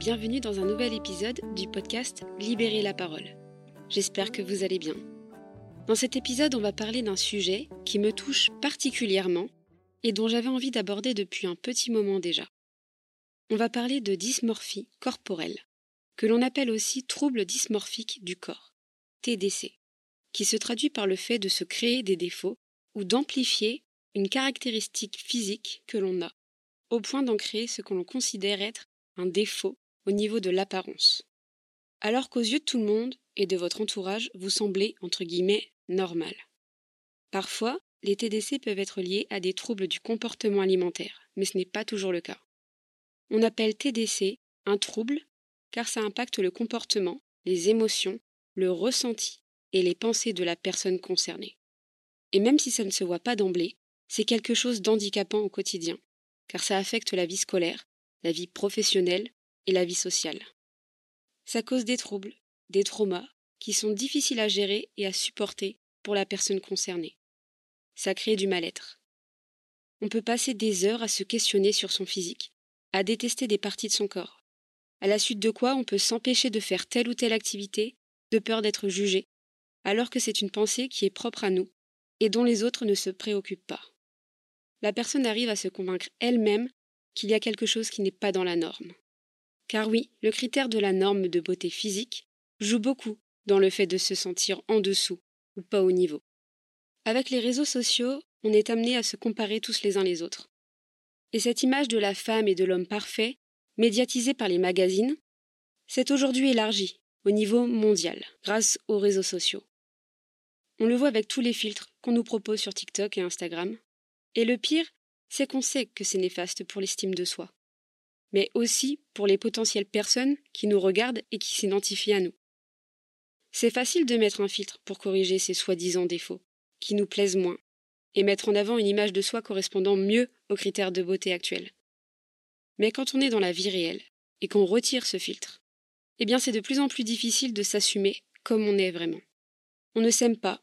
bienvenue dans un nouvel épisode du podcast Libérer la parole. J'espère que vous allez bien. Dans cet épisode, on va parler d'un sujet qui me touche particulièrement et dont j'avais envie d'aborder depuis un petit moment déjà. On va parler de dysmorphie corporelle, que l'on appelle aussi trouble dysmorphique du corps, TDC, qui se traduit par le fait de se créer des défauts ou d'amplifier une caractéristique physique que l'on a, au point d'en créer ce que l'on considère être un défaut au niveau de l'apparence. Alors qu'aux yeux de tout le monde et de votre entourage, vous semblez, entre guillemets, normal. Parfois, les TDC peuvent être liés à des troubles du comportement alimentaire, mais ce n'est pas toujours le cas. On appelle TDC un trouble car ça impacte le comportement, les émotions, le ressenti et les pensées de la personne concernée. Et même si ça ne se voit pas d'emblée, c'est quelque chose d'handicapant au quotidien, car ça affecte la vie scolaire, la vie professionnelle et la vie sociale. Ça cause des troubles, des traumas, qui sont difficiles à gérer et à supporter pour la personne concernée. Ça crée du mal-être. On peut passer des heures à se questionner sur son physique, à détester des parties de son corps, à la suite de quoi on peut s'empêcher de faire telle ou telle activité, de peur d'être jugé, alors que c'est une pensée qui est propre à nous et dont les autres ne se préoccupent pas. La personne arrive à se convaincre elle-même qu'il y a quelque chose qui n'est pas dans la norme. Car oui, le critère de la norme de beauté physique joue beaucoup dans le fait de se sentir en dessous ou pas au niveau. Avec les réseaux sociaux, on est amené à se comparer tous les uns les autres. Et cette image de la femme et de l'homme parfait, médiatisée par les magazines, s'est aujourd'hui élargie au niveau mondial grâce aux réseaux sociaux. On le voit avec tous les filtres qu'on nous propose sur TikTok et Instagram. Et le pire, c'est qu'on sait que c'est néfaste pour l'estime de soi, mais aussi pour les potentielles personnes qui nous regardent et qui s'identifient à nous. C'est facile de mettre un filtre pour corriger ces soi-disant défauts, qui nous plaisent moins, et mettre en avant une image de soi correspondant mieux aux critères de beauté actuels. Mais quand on est dans la vie réelle, et qu'on retire ce filtre, eh bien c'est de plus en plus difficile de s'assumer comme on est vraiment. On ne s'aime pas,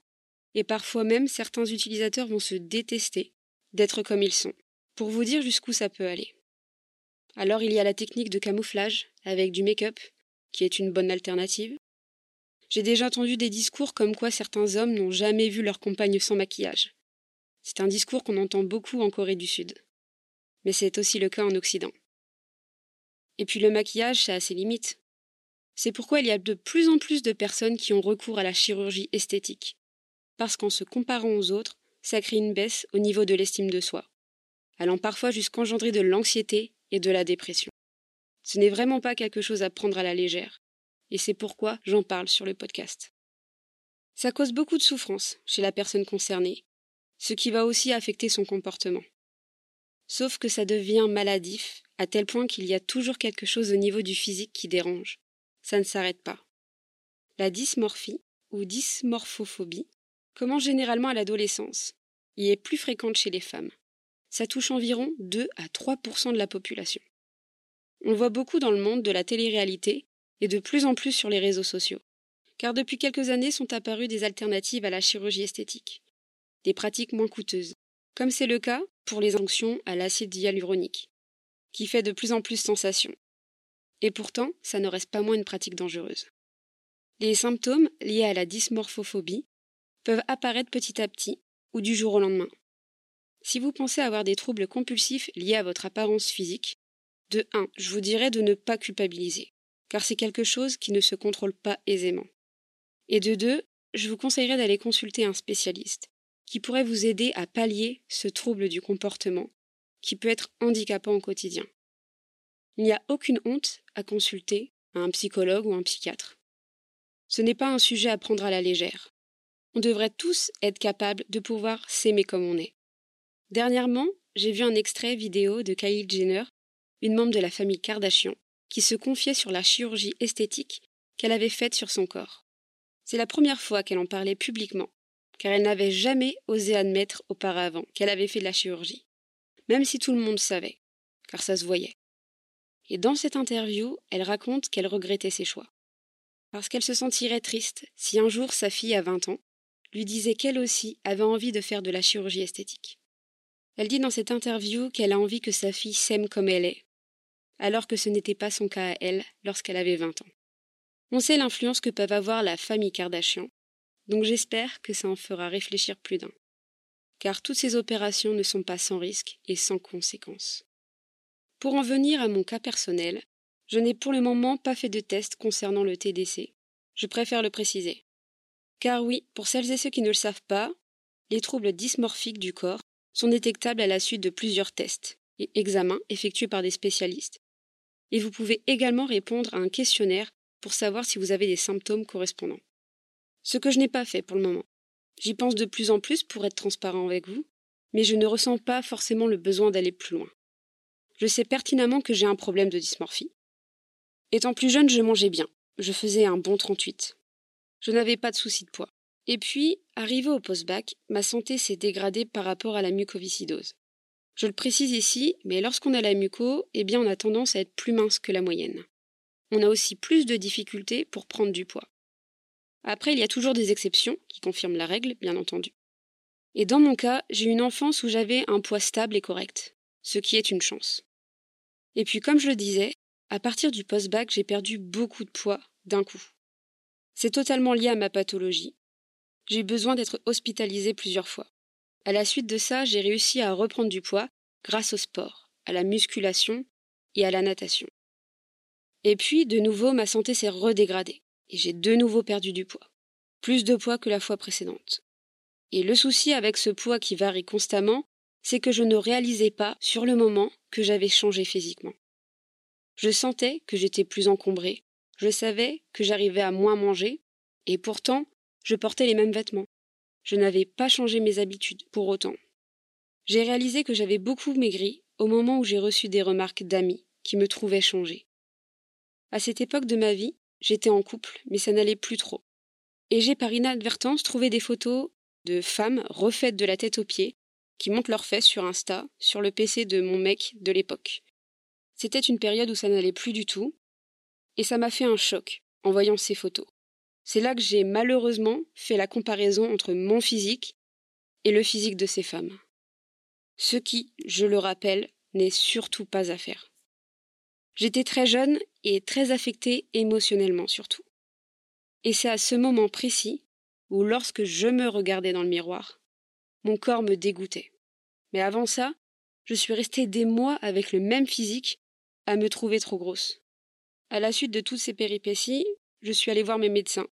et parfois même certains utilisateurs vont se détester d'être comme ils sont, pour vous dire jusqu'où ça peut aller. Alors il y a la technique de camouflage avec du make-up, qui est une bonne alternative. J'ai déjà entendu des discours comme quoi certains hommes n'ont jamais vu leur compagne sans maquillage. C'est un discours qu'on entend beaucoup en Corée du Sud. Mais c'est aussi le cas en Occident. Et puis le maquillage, ça a ses limites. C'est pourquoi il y a de plus en plus de personnes qui ont recours à la chirurgie esthétique. Parce qu'en se comparant aux autres, ça crée une baisse au niveau de l'estime de soi, allant parfois jusqu'engendrer de l'anxiété et de la dépression. Ce n'est vraiment pas quelque chose à prendre à la légère, et c'est pourquoi j'en parle sur le podcast. Ça cause beaucoup de souffrance chez la personne concernée, ce qui va aussi affecter son comportement. Sauf que ça devient maladif, à tel point qu'il y a toujours quelque chose au niveau du physique qui dérange. Ça ne s'arrête pas. La dysmorphie, ou dysmorphophobie, commence généralement à l'adolescence et est plus fréquente chez les femmes. Ça touche environ 2 à 3% de la population. On voit beaucoup dans le monde de la télé-réalité et de plus en plus sur les réseaux sociaux, car depuis quelques années sont apparues des alternatives à la chirurgie esthétique, des pratiques moins coûteuses, comme c'est le cas pour les injonctions à l'acide hyaluronique, qui fait de plus en plus sensation. Et pourtant, ça ne reste pas moins une pratique dangereuse. Les symptômes liés à la dysmorphophobie peuvent apparaître petit à petit ou du jour au lendemain. Si vous pensez avoir des troubles compulsifs liés à votre apparence physique, de 1, je vous dirais de ne pas culpabiliser, car c'est quelque chose qui ne se contrôle pas aisément. Et de 2, je vous conseillerais d'aller consulter un spécialiste, qui pourrait vous aider à pallier ce trouble du comportement, qui peut être handicapant au quotidien. Il n'y a aucune honte à consulter un psychologue ou un psychiatre. Ce n'est pas un sujet à prendre à la légère on devrait tous être capables de pouvoir s'aimer comme on est. Dernièrement, j'ai vu un extrait vidéo de Kylie Jenner, une membre de la famille Kardashian, qui se confiait sur la chirurgie esthétique qu'elle avait faite sur son corps. C'est la première fois qu'elle en parlait publiquement, car elle n'avait jamais osé admettre auparavant qu'elle avait fait de la chirurgie, même si tout le monde savait, car ça se voyait. Et dans cette interview, elle raconte qu'elle regrettait ses choix, parce qu'elle se sentirait triste si un jour sa fille à 20 ans lui disait qu'elle aussi avait envie de faire de la chirurgie esthétique. Elle dit dans cette interview qu'elle a envie que sa fille s'aime comme elle est, alors que ce n'était pas son cas à elle lorsqu'elle avait 20 ans. On sait l'influence que peuvent avoir la famille Kardashian, donc j'espère que ça en fera réfléchir plus d'un. Car toutes ces opérations ne sont pas sans risque et sans conséquences. Pour en venir à mon cas personnel, je n'ai pour le moment pas fait de test concernant le TDC. Je préfère le préciser. Car oui, pour celles et ceux qui ne le savent pas, les troubles dysmorphiques du corps sont détectables à la suite de plusieurs tests et examens effectués par des spécialistes. Et vous pouvez également répondre à un questionnaire pour savoir si vous avez des symptômes correspondants. Ce que je n'ai pas fait pour le moment. J'y pense de plus en plus pour être transparent avec vous, mais je ne ressens pas forcément le besoin d'aller plus loin. Je sais pertinemment que j'ai un problème de dysmorphie. Étant plus jeune, je mangeais bien. Je faisais un bon 38. Je n'avais pas de soucis de poids. Et puis, arrivé au post-bac, ma santé s'est dégradée par rapport à la mucoviscidose. Je le précise ici, mais lorsqu'on a la muco, eh bien on a tendance à être plus mince que la moyenne. On a aussi plus de difficultés pour prendre du poids. Après, il y a toujours des exceptions qui confirment la règle, bien entendu. Et dans mon cas, j'ai une enfance où j'avais un poids stable et correct, ce qui est une chance. Et puis, comme je le disais, à partir du post-bac, j'ai perdu beaucoup de poids d'un coup. C'est totalement lié à ma pathologie. J'ai eu besoin d'être hospitalisée plusieurs fois. À la suite de ça, j'ai réussi à reprendre du poids grâce au sport, à la musculation et à la natation. Et puis, de nouveau, ma santé s'est redégradée, et j'ai de nouveau perdu du poids. Plus de poids que la fois précédente. Et le souci avec ce poids qui varie constamment, c'est que je ne réalisais pas, sur le moment, que j'avais changé physiquement. Je sentais que j'étais plus encombrée, je savais que j'arrivais à moins manger, et pourtant, je portais les mêmes vêtements. Je n'avais pas changé mes habitudes pour autant. J'ai réalisé que j'avais beaucoup maigri au moment où j'ai reçu des remarques d'amis qui me trouvaient changé. À cette époque de ma vie, j'étais en couple, mais ça n'allait plus trop. Et j'ai par inadvertance trouvé des photos de femmes refaites de la tête aux pieds, qui montent leurs fesses sur Insta, sur le PC de mon mec de l'époque. C'était une période où ça n'allait plus du tout, et ça m'a fait un choc en voyant ces photos. C'est là que j'ai malheureusement fait la comparaison entre mon physique et le physique de ces femmes. Ce qui, je le rappelle, n'est surtout pas à faire. J'étais très jeune et très affectée émotionnellement surtout. Et c'est à ce moment précis où, lorsque je me regardais dans le miroir, mon corps me dégoûtait. Mais avant ça, je suis restée des mois avec le même physique à me trouver trop grosse. À la suite de toutes ces péripéties, je suis allée voir mes médecins,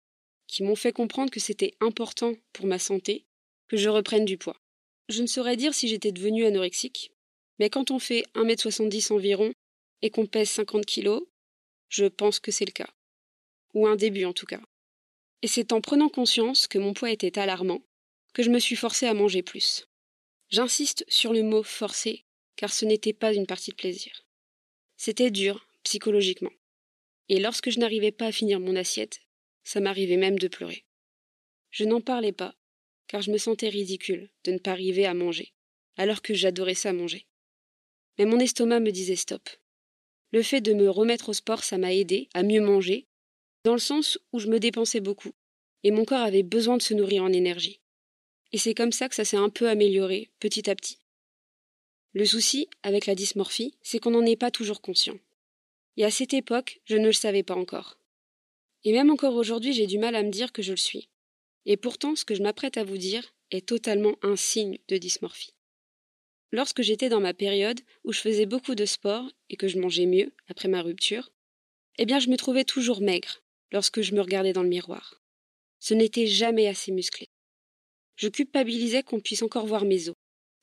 qui m'ont fait comprendre que c'était important pour ma santé que je reprenne du poids. Je ne saurais dire si j'étais devenue anorexique, mais quand on fait 1m70 environ et qu'on pèse 50 kilos, je pense que c'est le cas. Ou un début en tout cas. Et c'est en prenant conscience que mon poids était alarmant que je me suis forcée à manger plus. J'insiste sur le mot forcé, car ce n'était pas une partie de plaisir. C'était dur, psychologiquement. Et lorsque je n'arrivais pas à finir mon assiette, ça m'arrivait même de pleurer. Je n'en parlais pas, car je me sentais ridicule de ne pas arriver à manger, alors que j'adorais ça manger. Mais mon estomac me disait stop. Le fait de me remettre au sport, ça m'a aidé à mieux manger, dans le sens où je me dépensais beaucoup, et mon corps avait besoin de se nourrir en énergie. Et c'est comme ça que ça s'est un peu amélioré, petit à petit. Le souci, avec la dysmorphie, c'est qu'on n'en est pas toujours conscient. Et à cette époque, je ne le savais pas encore. Et même encore aujourd'hui, j'ai du mal à me dire que je le suis. Et pourtant, ce que je m'apprête à vous dire est totalement un signe de dysmorphie. Lorsque j'étais dans ma période où je faisais beaucoup de sport et que je mangeais mieux après ma rupture, eh bien je me trouvais toujours maigre lorsque je me regardais dans le miroir. Ce n'était jamais assez musclé. Je culpabilisais qu'on puisse encore voir mes os,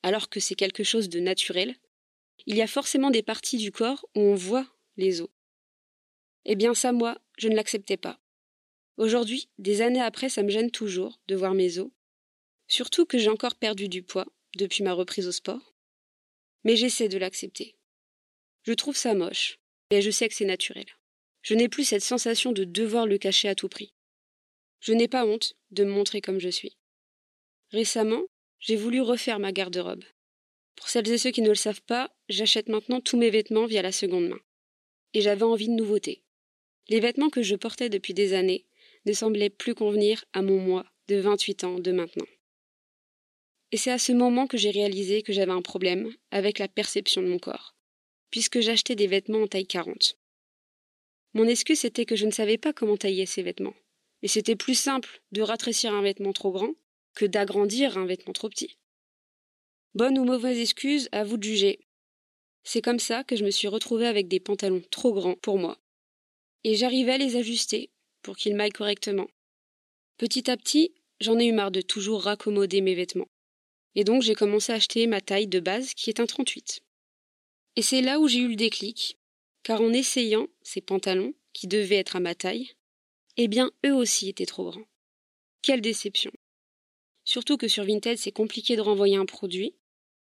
alors que c'est quelque chose de naturel. Il y a forcément des parties du corps où on voit les os. Eh bien ça, moi, je ne l'acceptais pas. Aujourd'hui, des années après, ça me gêne toujours de voir mes os, surtout que j'ai encore perdu du poids depuis ma reprise au sport mais j'essaie de l'accepter. Je trouve ça moche, mais je sais que c'est naturel. Je n'ai plus cette sensation de devoir le cacher à tout prix. Je n'ai pas honte de me montrer comme je suis. Récemment, j'ai voulu refaire ma garde-robe. Pour celles et ceux qui ne le savent pas, j'achète maintenant tous mes vêtements via la seconde main. Et j'avais envie de nouveautés. Les vêtements que je portais depuis des années ne semblaient plus convenir à mon moi de 28 ans de maintenant. Et c'est à ce moment que j'ai réalisé que j'avais un problème avec la perception de mon corps. puisque j'achetais des vêtements en taille 40. Mon excuse était que je ne savais pas comment tailler ces vêtements. Et c'était plus simple de ratrécir un vêtement trop grand que d'agrandir un vêtement trop petit. Bonne ou mauvaise excuse, à vous de juger. C'est comme ça que je me suis retrouvée avec des pantalons trop grands pour moi. Et j'arrivais à les ajuster pour qu'ils m'aillent correctement. Petit à petit, j'en ai eu marre de toujours raccommoder mes vêtements. Et donc j'ai commencé à acheter ma taille de base qui est un 38. Et c'est là où j'ai eu le déclic, car en essayant ces pantalons, qui devaient être à ma taille, eh bien eux aussi étaient trop grands. Quelle déception. Surtout que sur Vinted c'est compliqué de renvoyer un produit,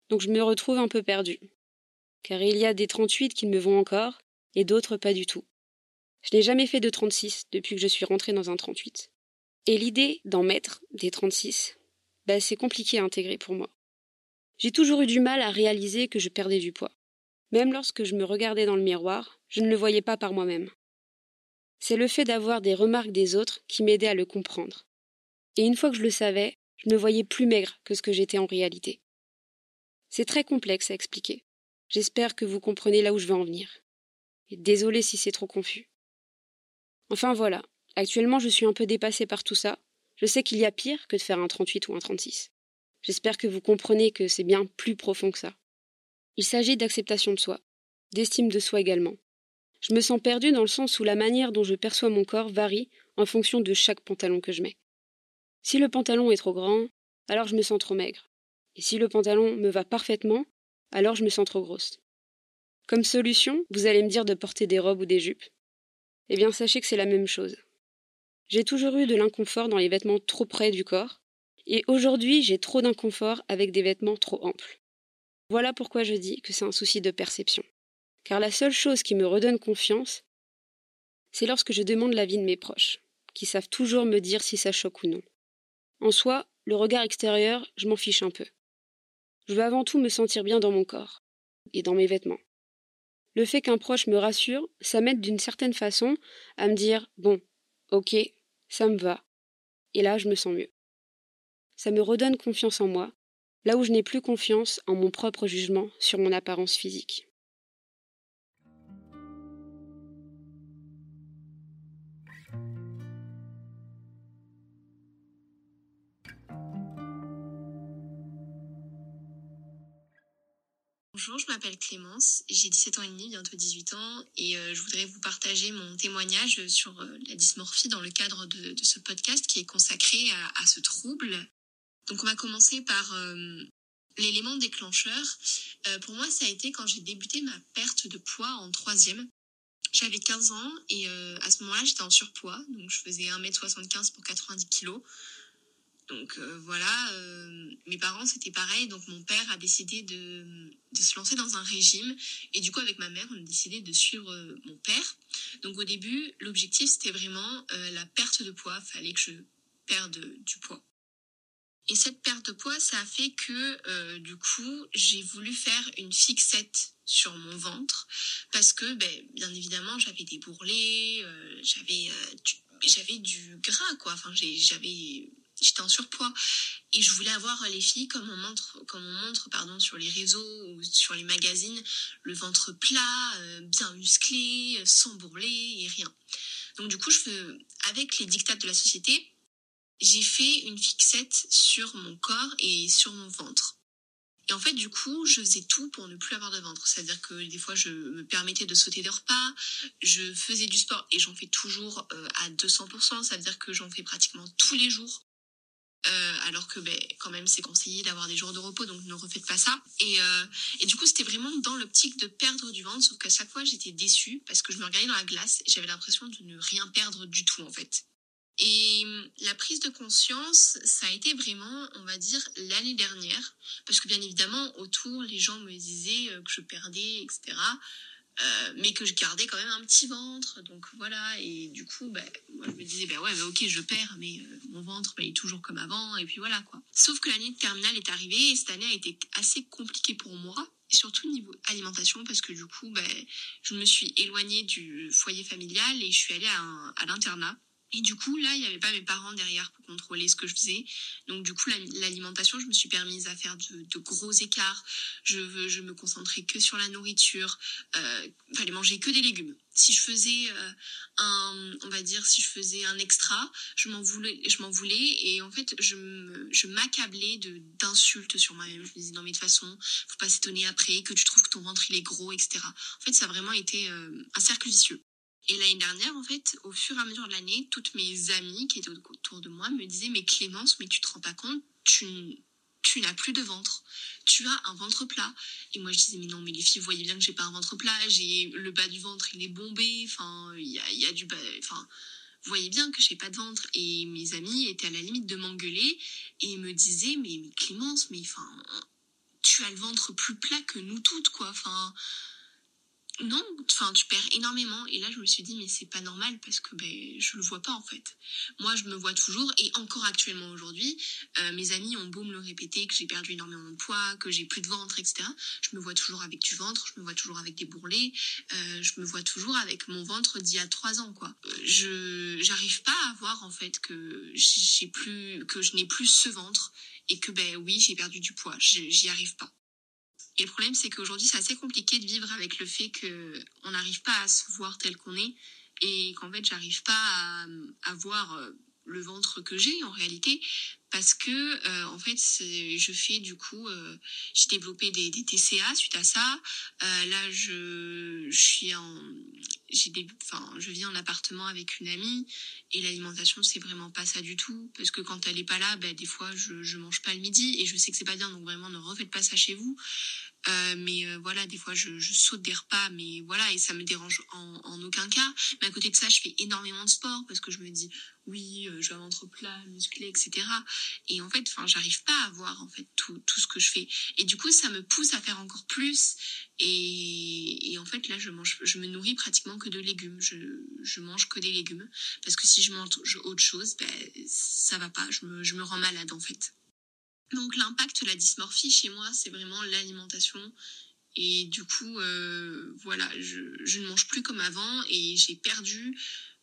donc je me retrouve un peu perdue. Car il y a des 38 qui me vont encore, et d'autres pas du tout. Je n'ai jamais fait de 36 depuis que je suis rentrée dans un 38. Et l'idée d'en mettre des 36, bah, c'est compliqué à intégrer pour moi. J'ai toujours eu du mal à réaliser que je perdais du poids. Même lorsque je me regardais dans le miroir, je ne le voyais pas par moi-même. C'est le fait d'avoir des remarques des autres qui m'aidait à le comprendre. Et une fois que je le savais, je me voyais plus maigre que ce que j'étais en réalité. C'est très complexe à expliquer. J'espère que vous comprenez là où je veux en venir. Désolé si c'est trop confus. Enfin voilà, actuellement je suis un peu dépassée par tout ça. Je sais qu'il y a pire que de faire un 38 ou un 36. J'espère que vous comprenez que c'est bien plus profond que ça. Il s'agit d'acceptation de soi, d'estime de soi également. Je me sens perdue dans le sens où la manière dont je perçois mon corps varie en fonction de chaque pantalon que je mets. Si le pantalon est trop grand, alors je me sens trop maigre. Et si le pantalon me va parfaitement, alors je me sens trop grosse. Comme solution, vous allez me dire de porter des robes ou des jupes. Eh bien, sachez que c'est la même chose. J'ai toujours eu de l'inconfort dans les vêtements trop près du corps, et aujourd'hui j'ai trop d'inconfort avec des vêtements trop amples. Voilà pourquoi je dis que c'est un souci de perception. Car la seule chose qui me redonne confiance, c'est lorsque je demande l'avis de mes proches, qui savent toujours me dire si ça choque ou non. En soi, le regard extérieur, je m'en fiche un peu. Je veux avant tout me sentir bien dans mon corps et dans mes vêtements. Le fait qu'un proche me rassure, ça m'aide d'une certaine façon à me dire bon, ok, ça me va. Et là, je me sens mieux. Ça me redonne confiance en moi, là où je n'ai plus confiance en mon propre jugement sur mon apparence physique. Bonjour, je m'appelle Clémence, j'ai 17 ans et demi, bientôt 18 ans, et euh, je voudrais vous partager mon témoignage sur euh, la dysmorphie dans le cadre de, ce podcast qui est consacré à, ce trouble. Donc on va commencer par euh, l'élément déclencheur. pour moi, ça a été quand j'ai débuté ma perte de poids en troisième. J'avais 15 ans et à ce moment-là, j'étais en surpoids, donc je faisais 1m75 pour 90 kg. Donc euh, voilà, euh, mes parents c'était pareil, donc mon père a décidé de, se lancer dans un régime et du coup avec ma mère on a décidé de suivre euh, mon père. Donc au début l'objectif c'était vraiment la perte de poids, fallait que je perde du poids. Et cette perte de poids, ça a fait que du coup, j'ai voulu faire une fixette sur mon ventre parce que, ben, bien évidemment, j'avais des bourrelets, j'avais j'avais du gras, quoi. Enfin, j'avais j'étais en surpoids et je voulais avoir les filles comme on montre comme on montre pardon sur les réseaux ou sur les magazines le ventre plat euh, bien musclé sans bourrelet et rien donc du coup je avec les dictats de la société j'ai fait une fixette sur mon corps et sur mon ventre et en fait, du coup, je faisais tout pour ne plus avoir de ventre. C'est-à-dire que des fois, je me permettais de sauter des repas, je faisais du sport et j'en fais toujours euh, à 200%. C'est-à-dire que j'en fais pratiquement tous les jours. Euh, alors que ben, quand même c'est conseillé d'avoir des jours de repos, donc ne refaites pas ça. Et, euh, et du coup c'était vraiment dans l'optique de perdre du ventre, sauf qu'à chaque fois j'étais déçue parce que je me regardais dans la glace et j'avais l'impression de ne rien perdre du tout en fait. Et la prise de conscience, ça a été vraiment, on va dire, l'année dernière, parce que bien évidemment autour les gens me disaient euh, que je perdais, etc. Euh, mais que je gardais quand même un petit ventre. Donc voilà, et du coup, bah, moi je me disais, bah ouais, bah, ok, je perds, mais euh, mon ventre bah, est toujours comme avant, et puis voilà quoi. Sauf que l'année de terminale est arrivée, et cette année a été assez compliquée pour moi, surtout niveau alimentation, parce que du coup, bah, je me suis éloignée du foyer familial et je suis allée à l'internat. Et du coup, là, il n'y avait pas mes parents derrière pour contrôler ce que je faisais. Donc, du coup, l'alimentation, je me suis permise à faire de, gros écarts. Je, je me concentrais que sur la nourriture. Euh, fallait manger que des légumes. Si je faisais euh, un, on va dire, si je faisais un extra, je m'en voulais, je m'en voulais. Et en fait, je je m'accablais de d'insultes sur moi-même. Je me disais non mais de toute façon, faut pas s'étonner après que tu trouves que ton ventre il est gros, etc. En fait, ça a vraiment été euh, un cercle vicieux. Et l'année dernière, en fait, au fur et à mesure de l'année, toutes mes amies qui étaient autour de moi me disaient, mais Clémence, mais tu te rends pas compte, tu, n'as plus de ventre. Tu as un ventre plat. Et moi, je disais, mais non, mais les filles, vous voyez bien que j'ai pas un ventre plat. J'ai le bas du ventre, il est bombé. Enfin, il y a, y a, du bas. Enfin, vous voyez bien que j'ai pas de ventre. Et mes amis étaient à la limite de m'engueuler et me disaient, mais, mais Clémence, mais enfin, tu as le ventre plus plat que nous toutes, quoi. Enfin, non, enfin tu perds énormément et là je me suis dit mais c'est pas normal parce que ben je le vois pas en fait. Moi je me vois toujours et encore actuellement aujourd'hui, euh, mes amis ont beau me le répéter que j'ai perdu énormément de poids, que j'ai plus de ventre, etc. Je me vois toujours avec du ventre, je me vois toujours avec des bourrelets, euh, je me vois toujours avec mon ventre d'il y a trois ans quoi. Je j'arrive pas à voir en fait que j'ai plus que je n'ai plus ce ventre et que ben oui j'ai perdu du poids, j'y arrive pas. Et le problème, c'est qu'aujourd'hui, c'est assez compliqué de vivre avec le fait qu'on n'arrive pas à se voir tel qu'on est et qu'en fait, j'arrive pas à, voir euh, le ventre que j'ai en réalité parce que euh, en fait je fais du coup euh, j'ai développé des, TCA suite à ça. Là je, suis en des enfin je vis en appartement avec une amie et l'alimentation c'est vraiment pas ça du tout parce que quand elle est pas là ben des fois je je mange pas le midi et je sais que c'est pas bien donc vraiment ne refaites pas ça chez vous euh, mais euh, voilà, des fois je, je, saute des repas, mais voilà, et ça me dérange en, en, aucun cas. Mais à côté de ça, je fais énormément de sport parce que je me dis, oui, euh, je vais ventre plat, musclé, etc. Et en fait, enfin, j'arrive pas à voir en fait tout, tout ce que je fais. Et du coup, ça me pousse à faire encore plus. Et, et en fait, là, je mange, je me nourris pratiquement que de légumes. Je, je mange que des légumes parce que si je mange autre chose, ben ça va pas. Je me, je me rends malade en fait. Donc l'impact de la dysmorphie chez moi, c'est vraiment l'alimentation. Et du coup, euh, voilà, je, ne mange plus comme avant et j'ai perdu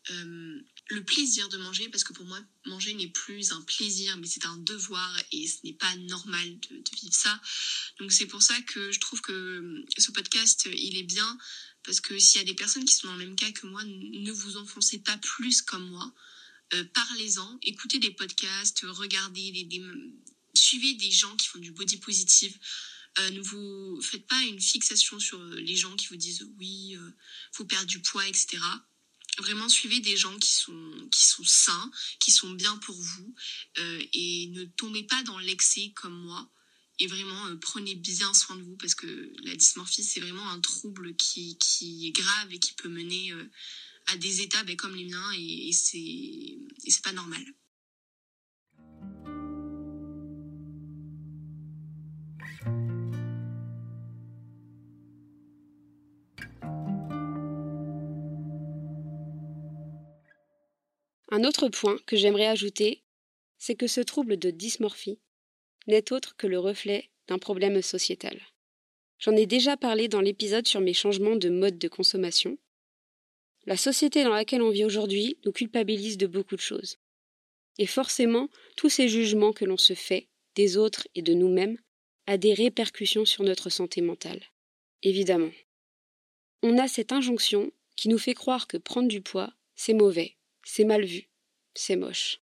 euh, le plaisir de manger parce que pour moi, manger n'est plus un plaisir, mais c'est un devoir et ce n'est pas normal de, vivre ça. Donc c'est pour ça que je trouve que ce podcast, il est bien parce que s'il y a des personnes qui sont dans le même cas que moi, ne vous enfoncez pas plus comme moi. Euh, parlez-en, écoutez des podcasts, regardez des, suivez des gens qui font du body positive. Euh, ne vous faites pas une fixation sur euh, les gens qui vous disent oui, euh, faut perdre du poids, etc. Vraiment suivez des gens qui sont qui sont sains, qui sont bien pour vous et ne tombez pas dans l'excès comme moi. Et vraiment prenez bien soin de vous parce que la dysmorphie c'est vraiment un trouble qui, qui est grave et qui peut mener à des états ben, comme les miens et, et c'est pas normal. Un autre point que j'aimerais ajouter, c'est que ce trouble de dysmorphie n'est autre que le reflet d'un problème sociétal. J'en ai déjà parlé dans l'épisode sur mes changements de mode de consommation. La société dans laquelle on vit aujourd'hui nous culpabilise de beaucoup de choses. Et forcément, tous ces jugements que l'on se fait des autres et de nous-mêmes a des répercussions sur notre santé mentale. Évidemment. On a cette injonction qui nous fait croire que prendre du poids, c'est mauvais, c'est mal vu, c'est moche.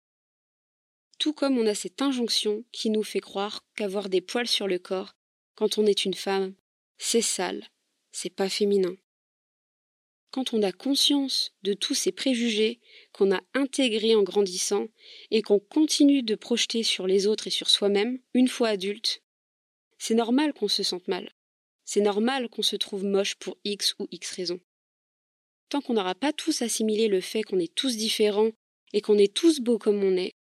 Tout comme on a cette injonction qui nous fait croire qu'avoir des poils sur le corps, quand on est une femme, c'est sale, c'est pas féminin. Quand on a conscience de tous ces préjugés qu'on a intégrés en grandissant et qu'on continue de projeter sur les autres et sur soi-même, une fois adulte, c'est normal qu'on se sente mal. C'est normal qu'on se trouve moche pour X ou X raison tant qu'on n'aura pas tous assimilé le fait qu'on est tous différents et qu'on est tous beaux comme on est,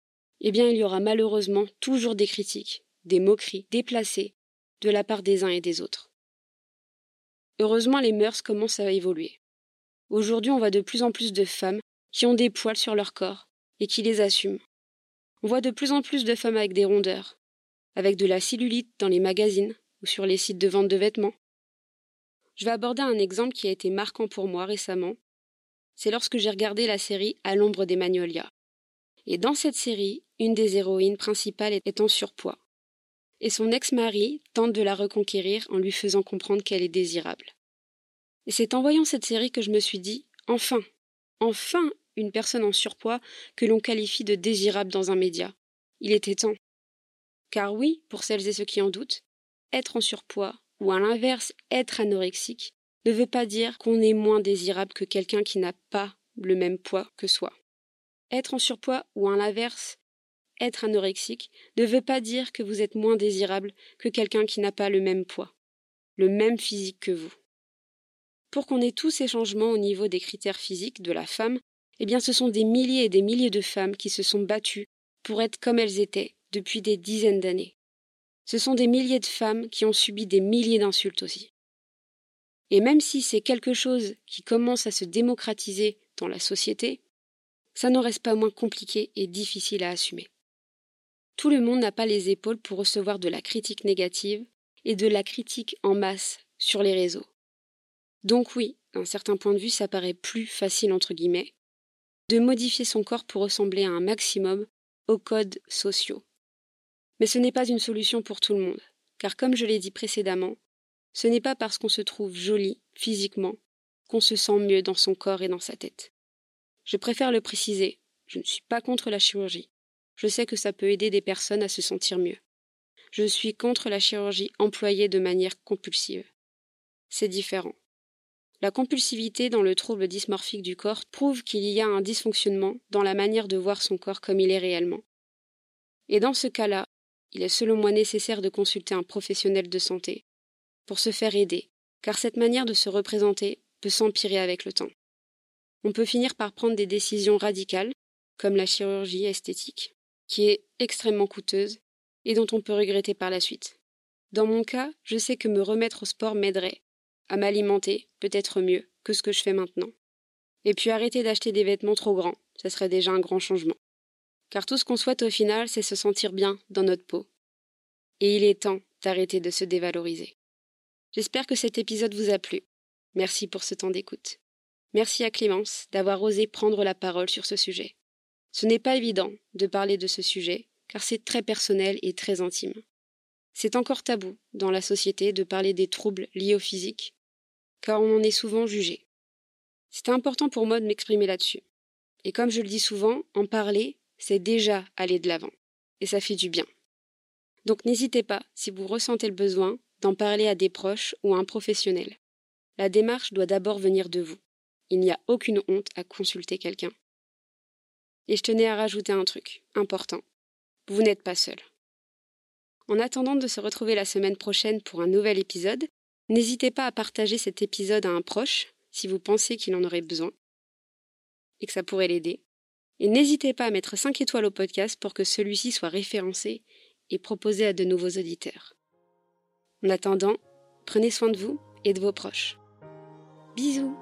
eh bien il y aura malheureusement toujours des critiques, des moqueries déplacées de la part des uns et des autres. Heureusement les mœurs commencent à évoluer. Aujourd'hui on voit de plus en plus de femmes qui ont des poils sur leur corps et qui les assument. On voit de plus en plus de femmes avec des rondeurs, avec de la cellulite dans les magazines ou sur les sites de vente de vêtements, je vais aborder un exemple qui a été marquant pour moi récemment. c'est lorsque j'ai regardé la série À l'ombre des magnolias. Et dans cette série, une des héroïnes principales est en surpoids. Et son ex-mari tente de la reconquérir en lui faisant comprendre qu'elle est désirable. Et c'est en voyant cette série que je me suis dit, enfin, enfin une personne en surpoids que l'on qualifie de désirable dans un média. Il était temps. Car oui, pour celles et ceux qui en doutent, être en surpoids, ou à l'inverse être anorexique, ne veut pas dire qu'on est moins désirable que quelqu'un qui n'a pas le même poids que soi. Être en surpoids ou à l'inverse être anorexique ne veut pas dire que vous êtes moins désirable que quelqu'un qui n'a pas le même poids, le même physique que vous. Pour qu'on ait tous ces changements au niveau des critères physiques de la femme, eh bien ce sont des milliers et des milliers de femmes qui se sont battues pour être comme elles étaient depuis des dizaines d'années. Ce sont des milliers de femmes qui ont subi des milliers d'insultes aussi. Et même si c'est quelque chose qui commence à se démocratiser dans la société, ça n'en reste pas moins compliqué et difficile à assumer. Tout le monde n'a pas les épaules pour recevoir de la critique négative et de la critique en masse sur les réseaux. Donc oui, d'un certain point de vue, ça paraît plus facile entre guillemets de modifier son corps pour ressembler à un maximum aux codes sociaux. Mais ce n'est pas une solution pour tout le monde, car comme je l'ai dit précédemment, ce n'est pas parce qu'on se trouve joli physiquement qu'on se sent mieux dans son corps et dans sa tête. Je préfère le préciser, je ne suis pas contre la chirurgie. Je sais que ça peut aider des personnes à se sentir mieux. Je suis contre la chirurgie employée de manière compulsive. C'est différent. La compulsivité dans le trouble dysmorphique du corps prouve qu'il y a un dysfonctionnement dans la manière de voir son corps comme il est réellement. Et dans ce cas-là, il est selon moi nécessaire de consulter un professionnel de santé pour se faire aider, car cette manière de se représenter peut s'empirer avec le temps on peut finir par prendre des décisions radicales, comme la chirurgie esthétique, qui est extrêmement coûteuse et dont on peut regretter par la suite. Dans mon cas, je sais que me remettre au sport m'aiderait à m'alimenter peut-être mieux que ce que je fais maintenant. Et puis arrêter d'acheter des vêtements trop grands, ce serait déjà un grand changement. Car tout ce qu'on souhaite au final, c'est se sentir bien dans notre peau. Et il est temps d'arrêter de se dévaloriser. J'espère que cet épisode vous a plu. Merci pour ce temps d'écoute. Merci à Clémence d'avoir osé prendre la parole sur ce sujet. Ce n'est pas évident de parler de ce sujet, car c'est très personnel et très intime. C'est encore tabou dans la société de parler des troubles liés au physique, car on en est souvent jugé. C'était important pour moi de m'exprimer là-dessus. Et comme je le dis souvent, en parler, c'est déjà aller de l'avant. Et ça fait du bien. Donc n'hésitez pas, si vous ressentez le besoin, d'en parler à des proches ou à un professionnel. La démarche doit d'abord venir de vous. Il n'y a aucune honte à consulter quelqu'un. Et je tenais à rajouter un truc important. Vous n'êtes pas seul. En attendant de se retrouver la semaine prochaine pour un nouvel épisode, n'hésitez pas à partager cet épisode à un proche si vous pensez qu'il en aurait besoin et que ça pourrait l'aider. Et n'hésitez pas à mettre 5 étoiles au podcast pour que celui-ci soit référencé et proposé à de nouveaux auditeurs. En attendant, prenez soin de vous et de vos proches. Bisous